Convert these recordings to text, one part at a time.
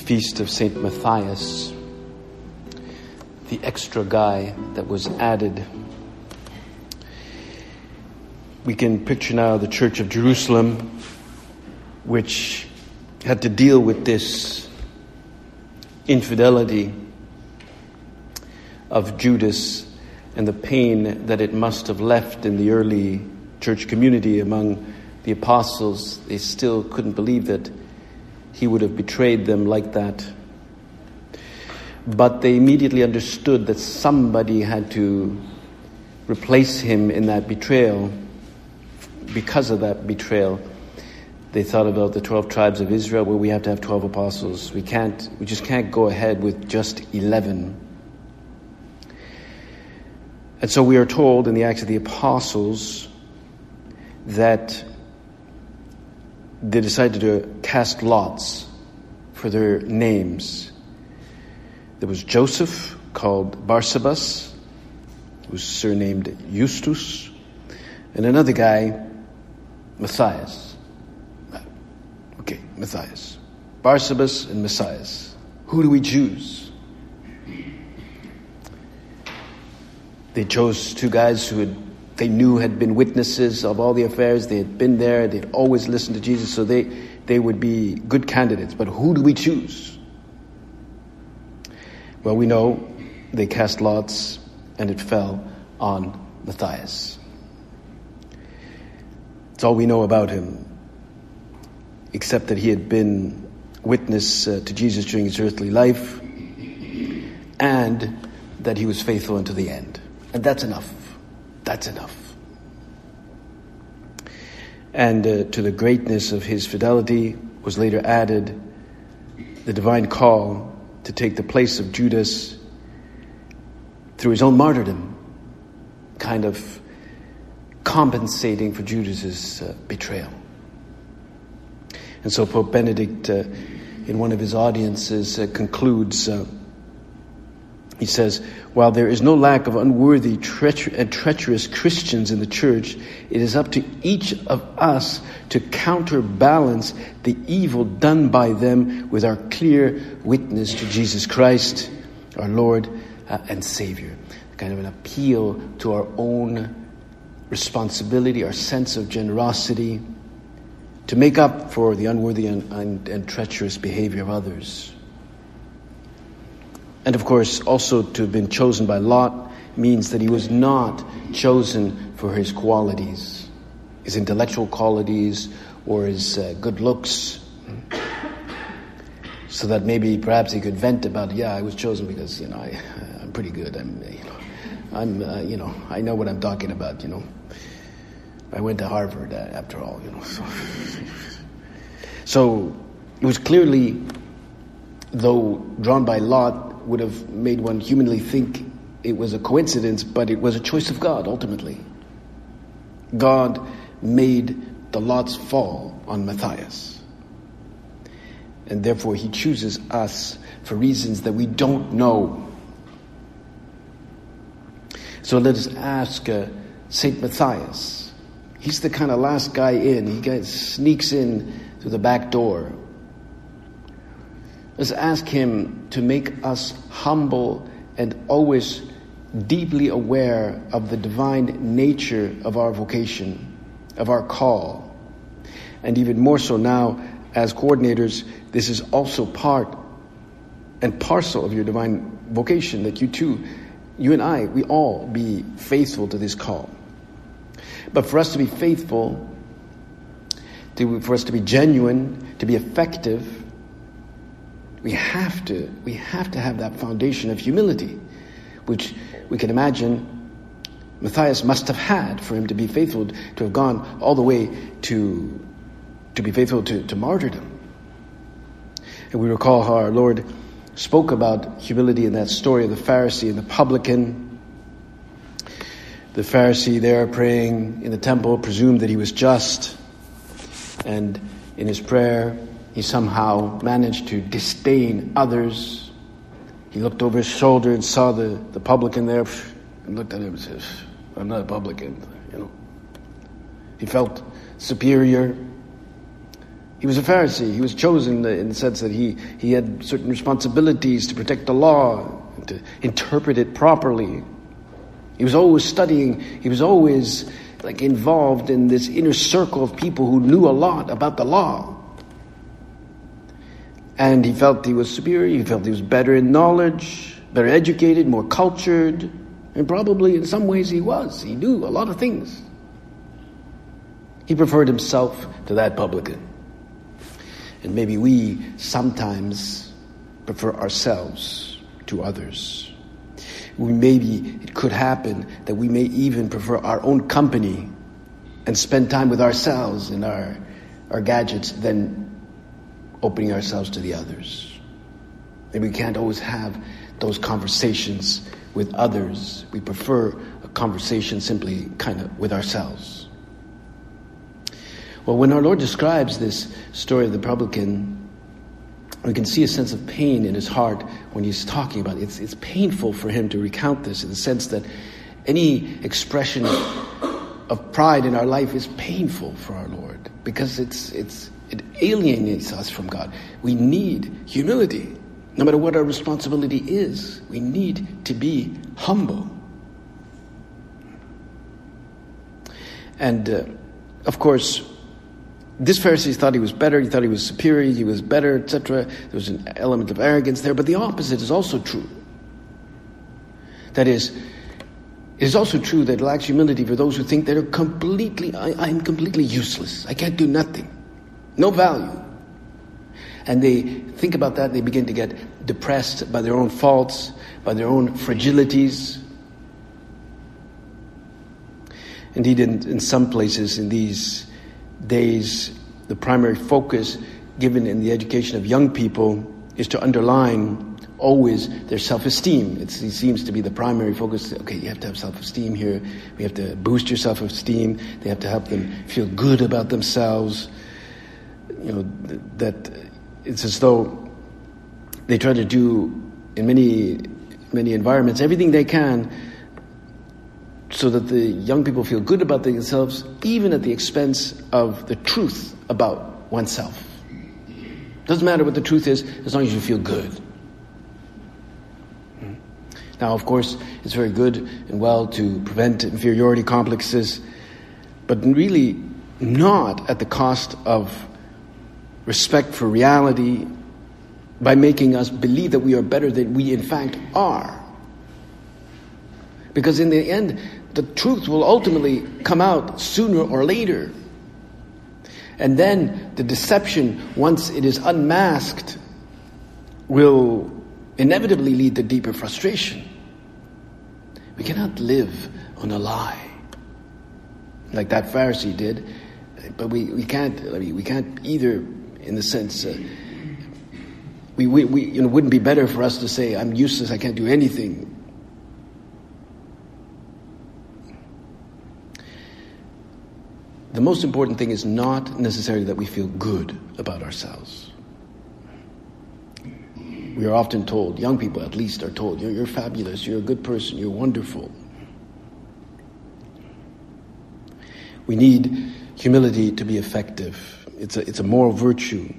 Feast of Saint Matthias, the extra guy that was added. We can picture now the Church of Jerusalem, which had to deal with this infidelity of Judas and the pain that it must have left in the early church community among the apostles, they still couldn't believe that he would have betrayed them like that. But they immediately understood that somebody had to replace him in that betrayal. Because of that betrayal, they thought about the 12 tribes of Israel where we have to have 12 apostles. We can't, we just can't go ahead with just 11. And so we are told in the Acts of the Apostles that they decided to cast lots for their names. There was Joseph, called Barsabas, who was surnamed Justus, and another guy, Matthias. Okay, Matthias. Barsabas and Matthias. Who do we choose? They chose two guys who had they knew had been witnesses of all the affairs. They had been there. They'd always listened to Jesus, so they, they would be good candidates. But who do we choose? Well, we know they cast lots and it fell on Matthias. It's all we know about him, except that he had been witness uh, to Jesus during his earthly life and that he was faithful unto the end. And that's enough. That's enough. And uh, to the greatness of his fidelity was later added the divine call to take the place of Judas through his own martyrdom, kind of compensating for Judas's uh, betrayal. And so Pope Benedict, uh, in one of his audiences, uh, concludes. He says, while there is no lack of unworthy treacher- and treacherous Christians in the church, it is up to each of us to counterbalance the evil done by them with our clear witness to Jesus Christ, our Lord uh, and Savior. Kind of an appeal to our own responsibility, our sense of generosity, to make up for the unworthy and, and, and treacherous behavior of others. And of course, also to have been chosen by Lot means that he was not chosen for his qualities, his intellectual qualities, or his uh, good looks. So that maybe perhaps he could vent about, yeah, I was chosen because, you know, I, I'm pretty good. I'm, you know, I'm, uh, you know, I know what I'm talking about, you know. I went to Harvard uh, after all, you know. So, so it was clearly, though drawn by Lot, would have made one humanly think it was a coincidence, but it was a choice of God ultimately. God made the lots fall on Matthias. And therefore, he chooses us for reasons that we don't know. So let us ask uh, St. Matthias. He's the kind of last guy in. He sneaks in through the back door Let's ask Him to make us humble and always deeply aware of the divine nature of our vocation, of our call. And even more so now, as coordinators, this is also part and parcel of your divine vocation that you too, you and I, we all be faithful to this call. But for us to be faithful, to, for us to be genuine, to be effective, we have to, we have to have that foundation of humility, which we can imagine Matthias must have had for him to be faithful, to have gone all the way to, to be faithful to, to martyrdom. And we recall how our Lord spoke about humility in that story of the Pharisee and the publican. The Pharisee there praying in the temple presumed that he was just, and in his prayer he somehow managed to disdain others. He looked over his shoulder and saw the, the publican there and looked at him and says, I'm not a publican, you know. He felt superior. He was a Pharisee. He was chosen in the sense that he, he had certain responsibilities to protect the law, and to interpret it properly. He was always studying. He was always like involved in this inner circle of people who knew a lot about the law. And he felt he was superior. He felt he was better in knowledge, better educated, more cultured. And probably in some ways he was. He knew a lot of things. He preferred himself to that publican. And maybe we sometimes prefer ourselves to others. We maybe it could happen that we may even prefer our own company and spend time with ourselves and our, our gadgets than opening ourselves to the others. Maybe we can't always have those conversations with others. We prefer a conversation simply kind of with ourselves. Well, when our Lord describes this story of the publican, we can see a sense of pain in his heart when he's talking about it. It's, it's painful for him to recount this in the sense that any expression of pride in our life is painful for our Lord because it's, it's, it alienates us from God. We need humility. No matter what our responsibility is, we need to be humble. And uh, of course, this Pharisee thought he was better, he thought he was superior, he was better, etc. There was an element of arrogance there, but the opposite is also true. That is, it is also true that it lacks humility for those who think they're completely, I, am completely useless. I can't do nothing. No value. And they think about that, they begin to get depressed by their own faults, by their own fragilities. Indeed, in, in some places in these days, the primary focus given in the education of young people is to underline always their self-esteem. it seems to be the primary focus. Okay, you have to have self-esteem here. We have to boost your self-esteem. They have to help them feel good about themselves. You know, that it's as though they try to do in many many environments everything they can so that the young people feel good about themselves, even at the expense of the truth about oneself. Doesn't matter what the truth is, as long as you feel good. Now, of course, it's very good and well to prevent inferiority complexes, but really not at the cost of respect for reality by making us believe that we are better than we in fact are. Because in the end, the truth will ultimately come out sooner or later. And then the deception, once it is unmasked, will inevitably lead to deeper frustration. We cannot live on a lie like that Pharisee did, but we, we can't I mean, we can't either in the sense uh, we, we, we you know, wouldn't be better for us to say I'm useless, I can't do anything. The most important thing is not necessarily that we feel good about ourselves. We are often told, young people at least are told, you're, you're fabulous, you're a good person, you're wonderful. We need humility to be effective. It's a, it's a moral virtue.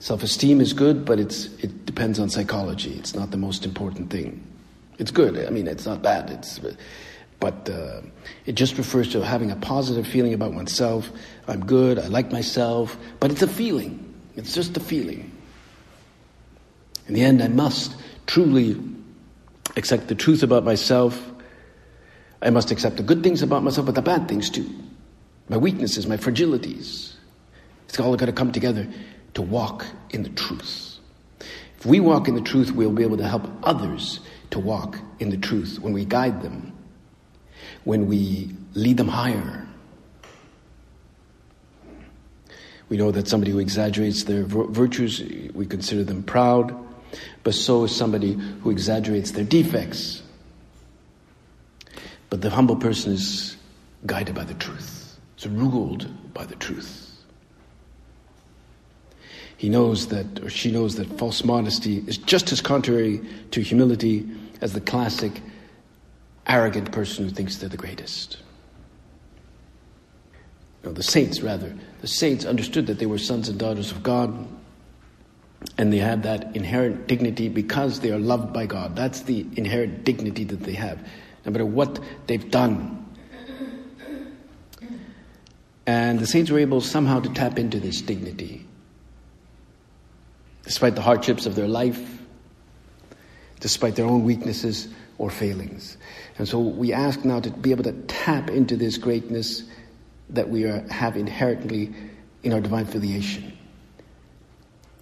Self-esteem is good, but it's, it depends on psychology. It's not the most important thing. It's good. I mean, it's not bad. It's, but uh, it just refers to having a positive feeling about oneself. I'm good, I like myself, but it's a feeling. It's just a feeling. In the end, I must truly accept the truth about myself. I must accept the good things about myself, but the bad things too. My weaknesses, my fragilities. It's all got to come together to walk in the truth. If we walk in the truth, we'll be able to help others to walk in the truth when we guide them when we lead them higher. We know that somebody who exaggerates their virtues, we consider them proud, but so is somebody who exaggerates their defects. But the humble person is guided by the truth, is ruled by the truth. He knows that, or she knows that false modesty is just as contrary to humility as the classic arrogant person who thinks they're the greatest no, the saints rather, the saints understood that they were sons and daughters of God, and they had that inherent dignity because they are loved by God. That's the inherent dignity that they have, no matter what they've done. And the saints were able somehow to tap into this dignity, despite the hardships of their life, despite their own weaknesses or failings. And so we ask now to be able to tap into this greatness that we are, have inherently in our divine filiation.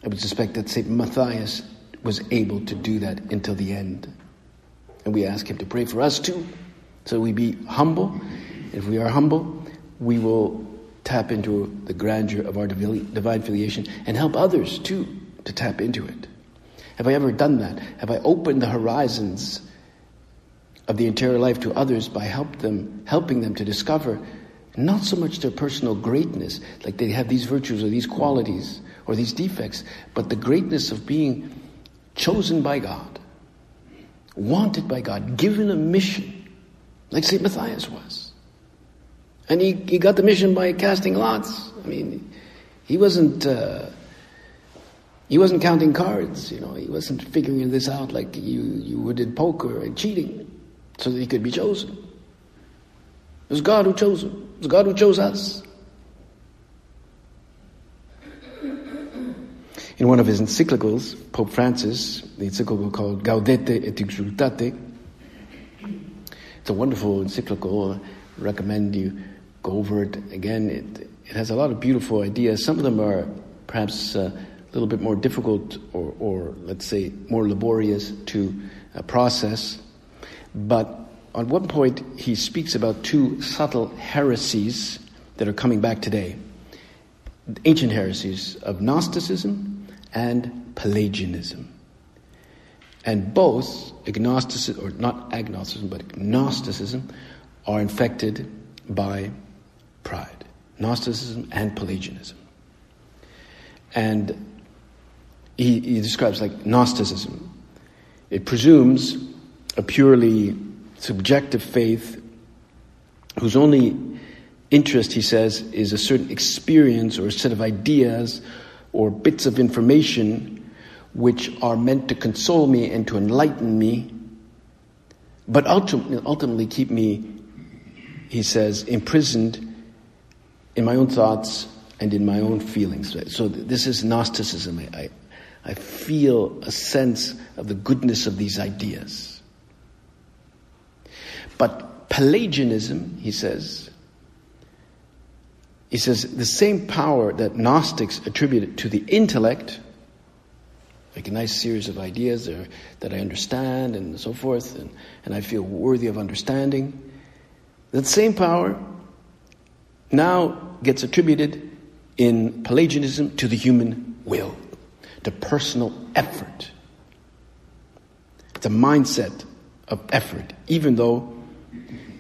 I would suspect that St. Matthias was able to do that until the end. And we ask him to pray for us too, so we be humble. If we are humble, we will tap into the grandeur of our divine filiation and help others too to tap into it. Have I ever done that? Have I opened the horizons of the interior life to others by help them, helping them to discover not so much their personal greatness, like they have these virtues or these qualities or these defects, but the greatness of being chosen by God, wanted by God, given a mission, like St. Matthias was. And he, he got the mission by casting lots. I mean, he wasn't, uh, he wasn't counting cards, you know, he wasn't figuring this out like you, you would in poker and cheating so that he could be chosen. It was God who chose him. It was God who chose us. In one of his encyclicals, Pope Francis, the encyclical called Gaudete et Exultate, it's a wonderful encyclical. I recommend you go over it again. It, it has a lot of beautiful ideas. Some of them are perhaps uh, little bit more difficult or, or let's say, more laborious to uh, process. But on one point, he speaks about two subtle heresies that are coming back today ancient heresies of Gnosticism and Pelagianism. And both agnosticism, or not agnosticism, but Gnosticism, are infected by pride. Gnosticism and Pelagianism. And he, he describes like Gnosticism. It presumes a purely subjective faith whose only interest, he says, is a certain experience or a set of ideas or bits of information which are meant to console me and to enlighten me, but ultimately, keep me, he says, imprisoned in my own thoughts and in my own feelings. So this is Gnosticism. I, I feel a sense of the goodness of these ideas. But Pelagianism, he says, he says the same power that Gnostics attributed to the intellect, like a nice series of ideas or, that I understand and so forth, and, and I feel worthy of understanding, that same power now gets attributed in Pelagianism to the human will, to personal effort. It's a mindset of effort, even though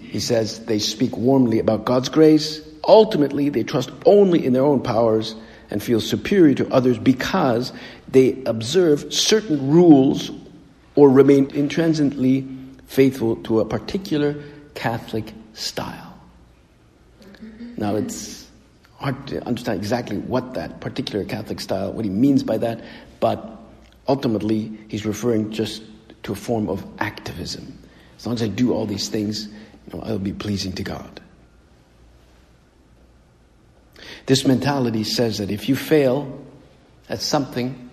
he says they speak warmly about God's grace. Ultimately, they trust only in their own powers and feel superior to others because they observe certain rules or remain intrinsically faithful to a particular Catholic style. Now, it's hard to understand exactly what that particular Catholic style, what he means by that, but ultimately, he's referring just to a form of activism. As long as I do all these things, know, I'll be pleasing to God. This mentality says that if you fail at something,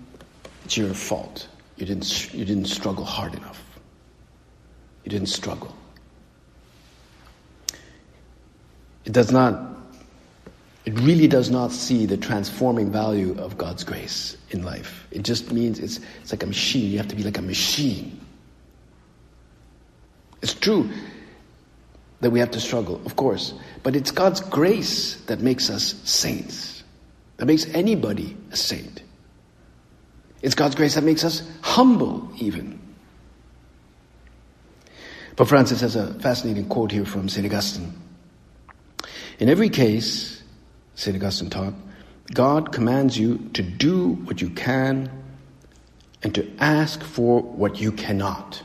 it's your fault. You didn't, you didn't struggle hard enough. You didn't struggle. It does not, it really does not see the transforming value of God's grace in life. It just means it's, it's like a machine. You have to be like a machine. It's true that we have to struggle, of course. But it's God's grace that makes us saints, that makes anybody a saint. It's God's grace that makes us humble, even. Pope Francis has a fascinating quote here from St. Augustine. In every case, St. Augustine taught, God commands you to do what you can and to ask for what you cannot.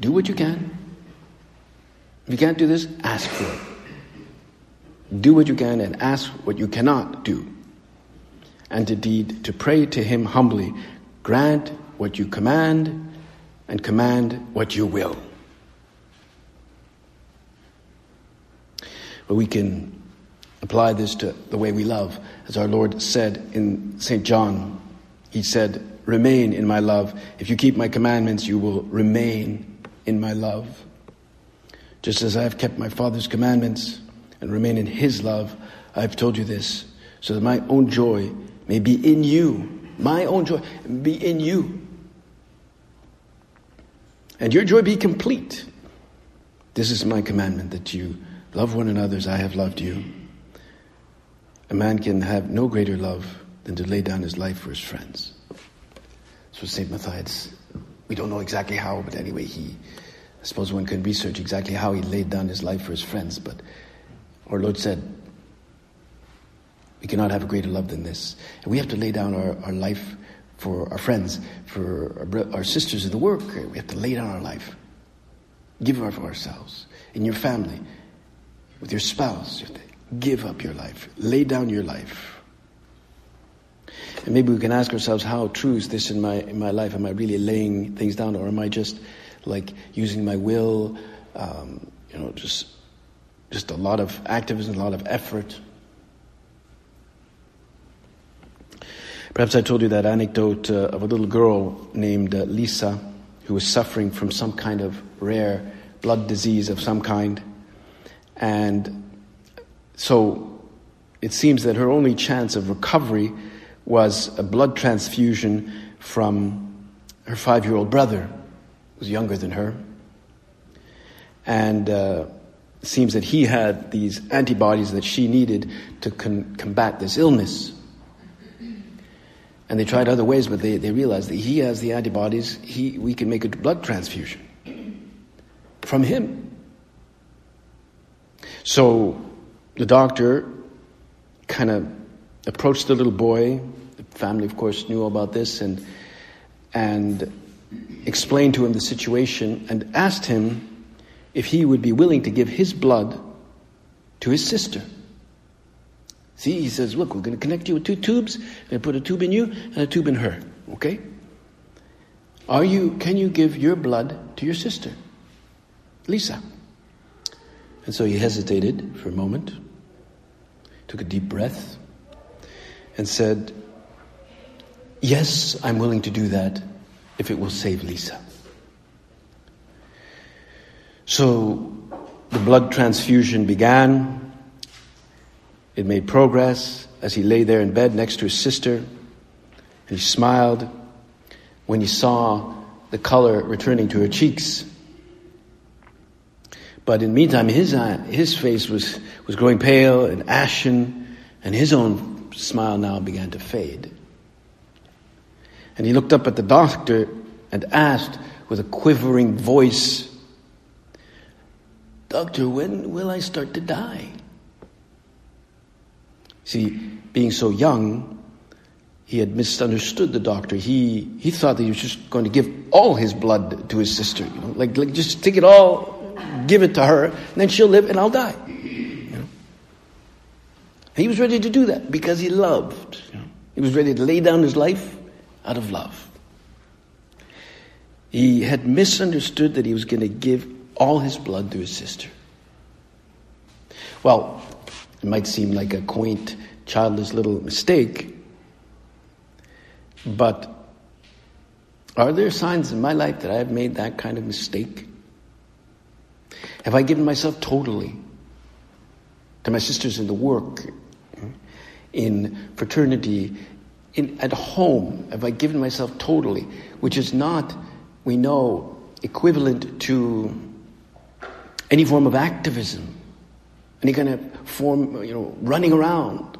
Do what you can. If you can't do this, ask for it. Do what you can and ask what you cannot do. And indeed, to pray to Him humbly, grant what you command and command what you will. But we can apply this to the way we love. As our Lord said in St. John, He said, Remain in my love. If you keep my commandments, you will remain in my love. Just as I have kept my Father's commandments and remain in His love, I have told you this, so that my own joy may be in you. My own joy be in you. And your joy be complete. This is my commandment that you love one another as I have loved you. A man can have no greater love than to lay down his life for his friends. So St. Matthias, we don't know exactly how, but anyway, he, I suppose one can research exactly how he laid down his life for his friends, but our Lord said, we cannot have a greater love than this. And we have to lay down our, our life for our friends, for our, our sisters in the work. We have to lay down our life. Give our, for ourselves. In your family, with your spouse, you have to give up your life, lay down your life. And maybe we can ask ourselves, how true is this in my, in my life? Am I really laying things down or am I just like using my will, um, you know, just, just a lot of activism, a lot of effort? Perhaps I told you that anecdote uh, of a little girl named uh, Lisa who was suffering from some kind of rare blood disease of some kind. And so it seems that her only chance of recovery was a blood transfusion from her five year old brother, who was younger than her. And uh, it seems that he had these antibodies that she needed to con- combat this illness. And they tried other ways, but they, they realized that he has the antibodies, he, we can make a blood transfusion from him. So the doctor kind of approached the little boy. The family, of course, knew about this and and explained to him the situation and asked him if he would be willing to give his blood to his sister. See, he says, look, we're going to connect you with two tubes. I'm going to put a tube in you and a tube in her. Okay? Are you, can you give your blood to your sister? Lisa. And so he hesitated for a moment, took a deep breath, and said, Yes, I'm willing to do that if it will save Lisa. So the blood transfusion began. It made progress as he lay there in bed next to his sister. And he smiled when he saw the color returning to her cheeks. But in the meantime, his, uh, his face was, was growing pale and ashen, and his own smile now began to fade. And he looked up at the doctor and asked with a quivering voice, Doctor, when will I start to die? See, being so young, he had misunderstood the doctor. He, he thought that he was just going to give all his blood to his sister, you know, like, like just take it all give it to her, and then she'll live and I'll die. You know? He was ready to do that because he loved. He was ready to lay down his life out of love. He had misunderstood that he was going to give all his blood to his sister. Well, it might seem like a quaint, childless little mistake, but are there signs in my life that I have made that kind of mistake? Have I given myself totally to my sisters in the work, in fraternity, in, at home? Have I given myself totally? Which is not, we know, equivalent to any form of activism, any kind of form, you know, running around,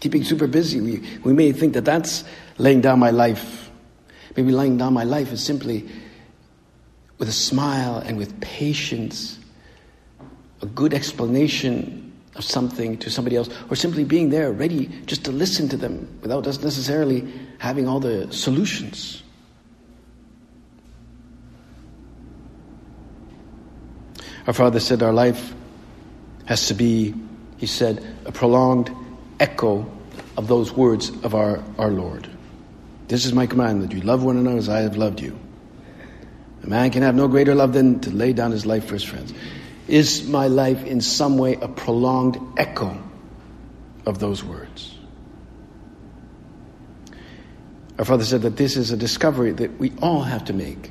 keeping super busy. We, we may think that that's laying down my life. Maybe laying down my life is simply with a smile and with patience, a good explanation of something to somebody else, or simply being there, ready just to listen to them without us necessarily having all the solutions. Our Father said our life has to be, he said, a prolonged echo of those words of our, our Lord. This is my command that you love one another as I have loved you. A man can have no greater love than to lay down his life for his friends. Is my life in some way a prolonged echo of those words? Our Father said that this is a discovery that we all have to make.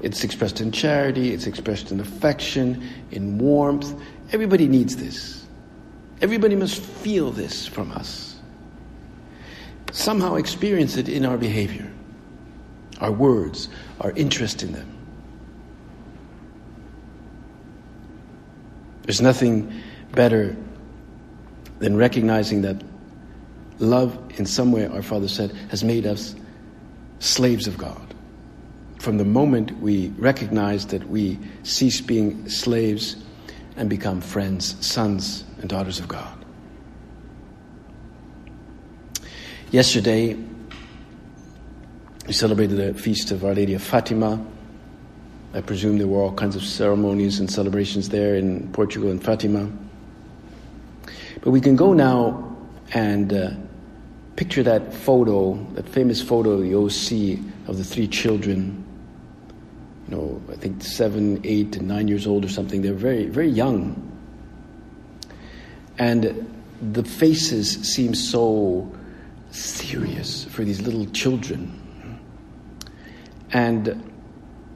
It's expressed in charity, it's expressed in affection, in warmth. Everybody needs this. Everybody must feel this from us. Somehow experience it in our behavior, our words, our interest in them. There's nothing better than recognizing that love, in some way, our Father said, has made us slaves of God from the moment we recognize that we cease being slaves and become friends, sons, and daughters of God. Yesterday, we celebrated the feast of Our Lady of Fatima. I presume there were all kinds of ceremonies and celebrations there in Portugal and Fatima. But we can go now and uh, picture that photo, that famous photo of the OC of the three children you know, I think seven, eight, and nine years old or something. They're very, very young. And the faces seem so serious for these little children. And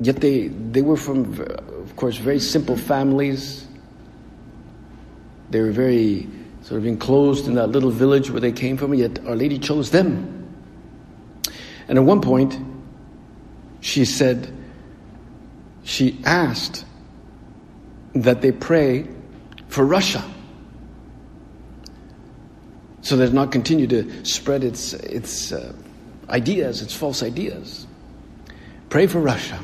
yet they, they were from, of course, very simple families. They were very sort of enclosed in that little village where they came from, yet Our Lady chose them. And at one point, she said, she asked that they pray for Russia so that it not continue to spread its, its uh, ideas, its false ideas. Pray for Russia.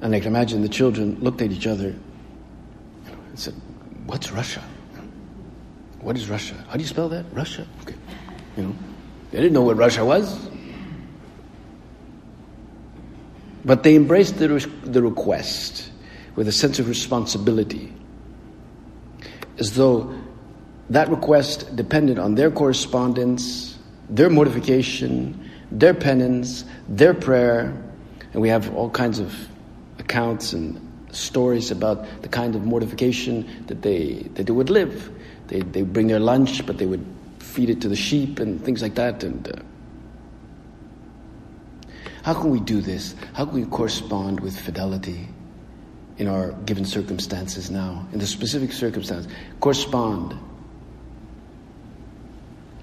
And I can imagine the children looked at each other and said, What's Russia? What is Russia? How do you spell that? Russia? Okay. You know, they didn't know what Russia was. But they embraced the, the request with a sense of responsibility, as though that request depended on their correspondence, their mortification, their penance, their prayer. And we have all kinds of accounts and stories about the kind of mortification that they, that they would live. They, they bring their lunch, but they would feed it to the sheep and things like that. And uh, how can we do this? How can we correspond with fidelity in our given circumstances now, in the specific circumstance? Correspond.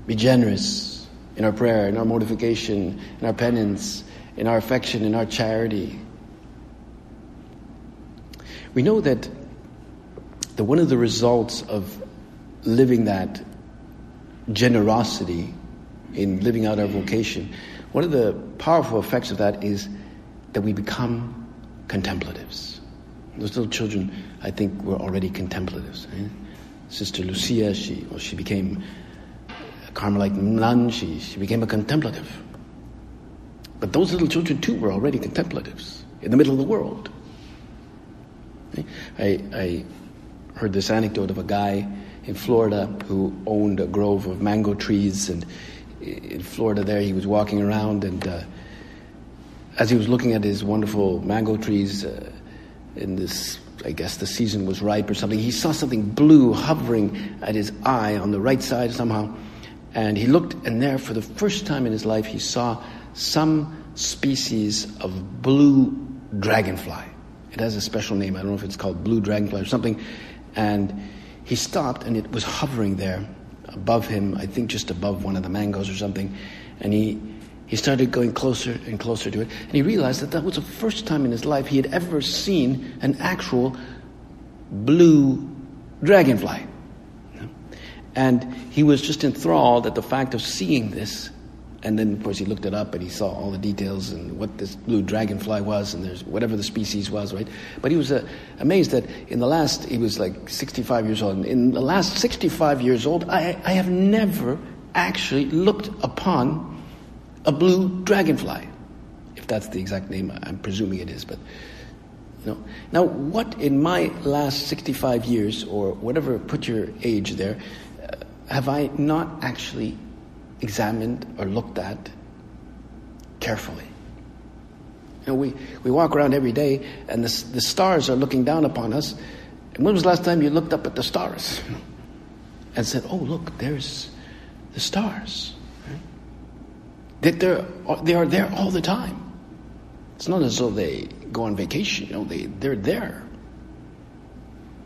Be generous in our prayer, in our mortification, in our penance, in our affection, in our charity. We know that the, one of the results of living that generosity in living out our vocation one of the powerful effects of that is that we become contemplatives. Those little children, I think, were already contemplatives. Eh? Sister Lucia, she, well, she became a Carmelite nun, she, she became a contemplative. But those little children, too, were already contemplatives in the middle of the world. I, I heard this anecdote of a guy in Florida who owned a grove of mango trees and in Florida there, he was walking around and uh, as he was looking at his wonderful mango trees uh, in this, I guess the season was ripe or something, he saw something blue hovering at his eye on the right side somehow. And he looked, and there, for the first time in his life, he saw some species of blue dragonfly. It has a special name. I don't know if it's called blue dragonfly or something. And he stopped, and it was hovering there above him, I think just above one of the mangoes or something, and he he started going closer and closer to it, and he realized that that was the first time in his life he had ever seen an actual blue dragonfly. And he was just enthralled at the fact of seeing this. And then, of course, he looked it up and he saw all the details and what this blue dragonfly was and there's whatever the species was, right? But he was uh, amazed that in the last, he was like 65 years old. In the last 65 years old, I, I have never actually looked upon a blue dragonfly, if that's the exact name. I'm presuming it is, but you know. Now, what in my last 65 years, or whatever, put your age there, uh, have I not actually examined or looked at carefully? You know, we, we walk around every day, and the, the stars are looking down upon us. And when was the last time you looked up at the stars and said, "Oh, look, there's the stars"? That they're, they are there all the time. It's not as though they go on vacation, you know, they, they're there.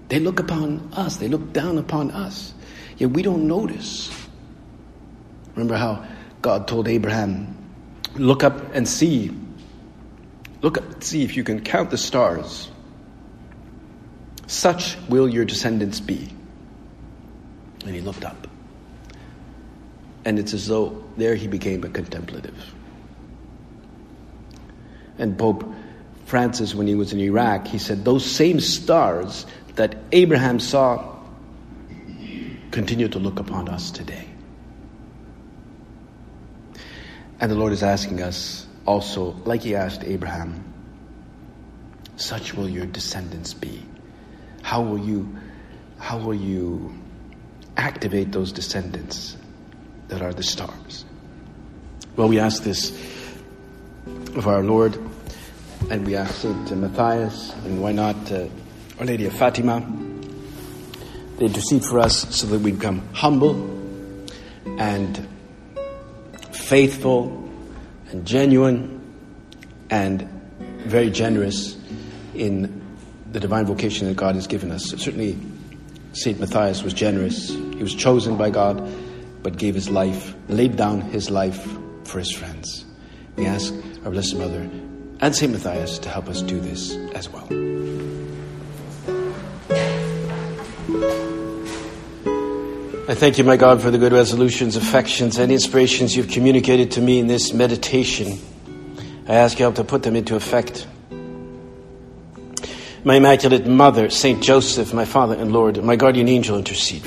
They look upon us, they look down upon us, yet we don't notice. Remember how God told Abraham, Look up and see. Look up and see if you can count the stars. Such will your descendants be. And he looked up. And it's as though there he became a contemplative. And Pope Francis, when he was in Iraq, he said, Those same stars that Abraham saw continue to look upon us today. And the Lord is asking us also, like he asked Abraham, such will your descendants be. How will you, how will you activate those descendants? that are the stars. Well, we ask this of our Lord, and we ask it to Matthias, and why not uh, Our Lady of Fatima? They intercede for us so that we become humble and faithful and genuine and very generous in the divine vocation that God has given us. Certainly, St. Matthias was generous. He was chosen by God but gave his life, laid down his life for his friends. We ask our Blessed Mother and St. Matthias to help us do this as well. I thank you, my God, for the good resolutions, affections, and inspirations you've communicated to me in this meditation. I ask you help to put them into effect. My Immaculate Mother, Saint Joseph, my Father and Lord, my guardian angel, intercede.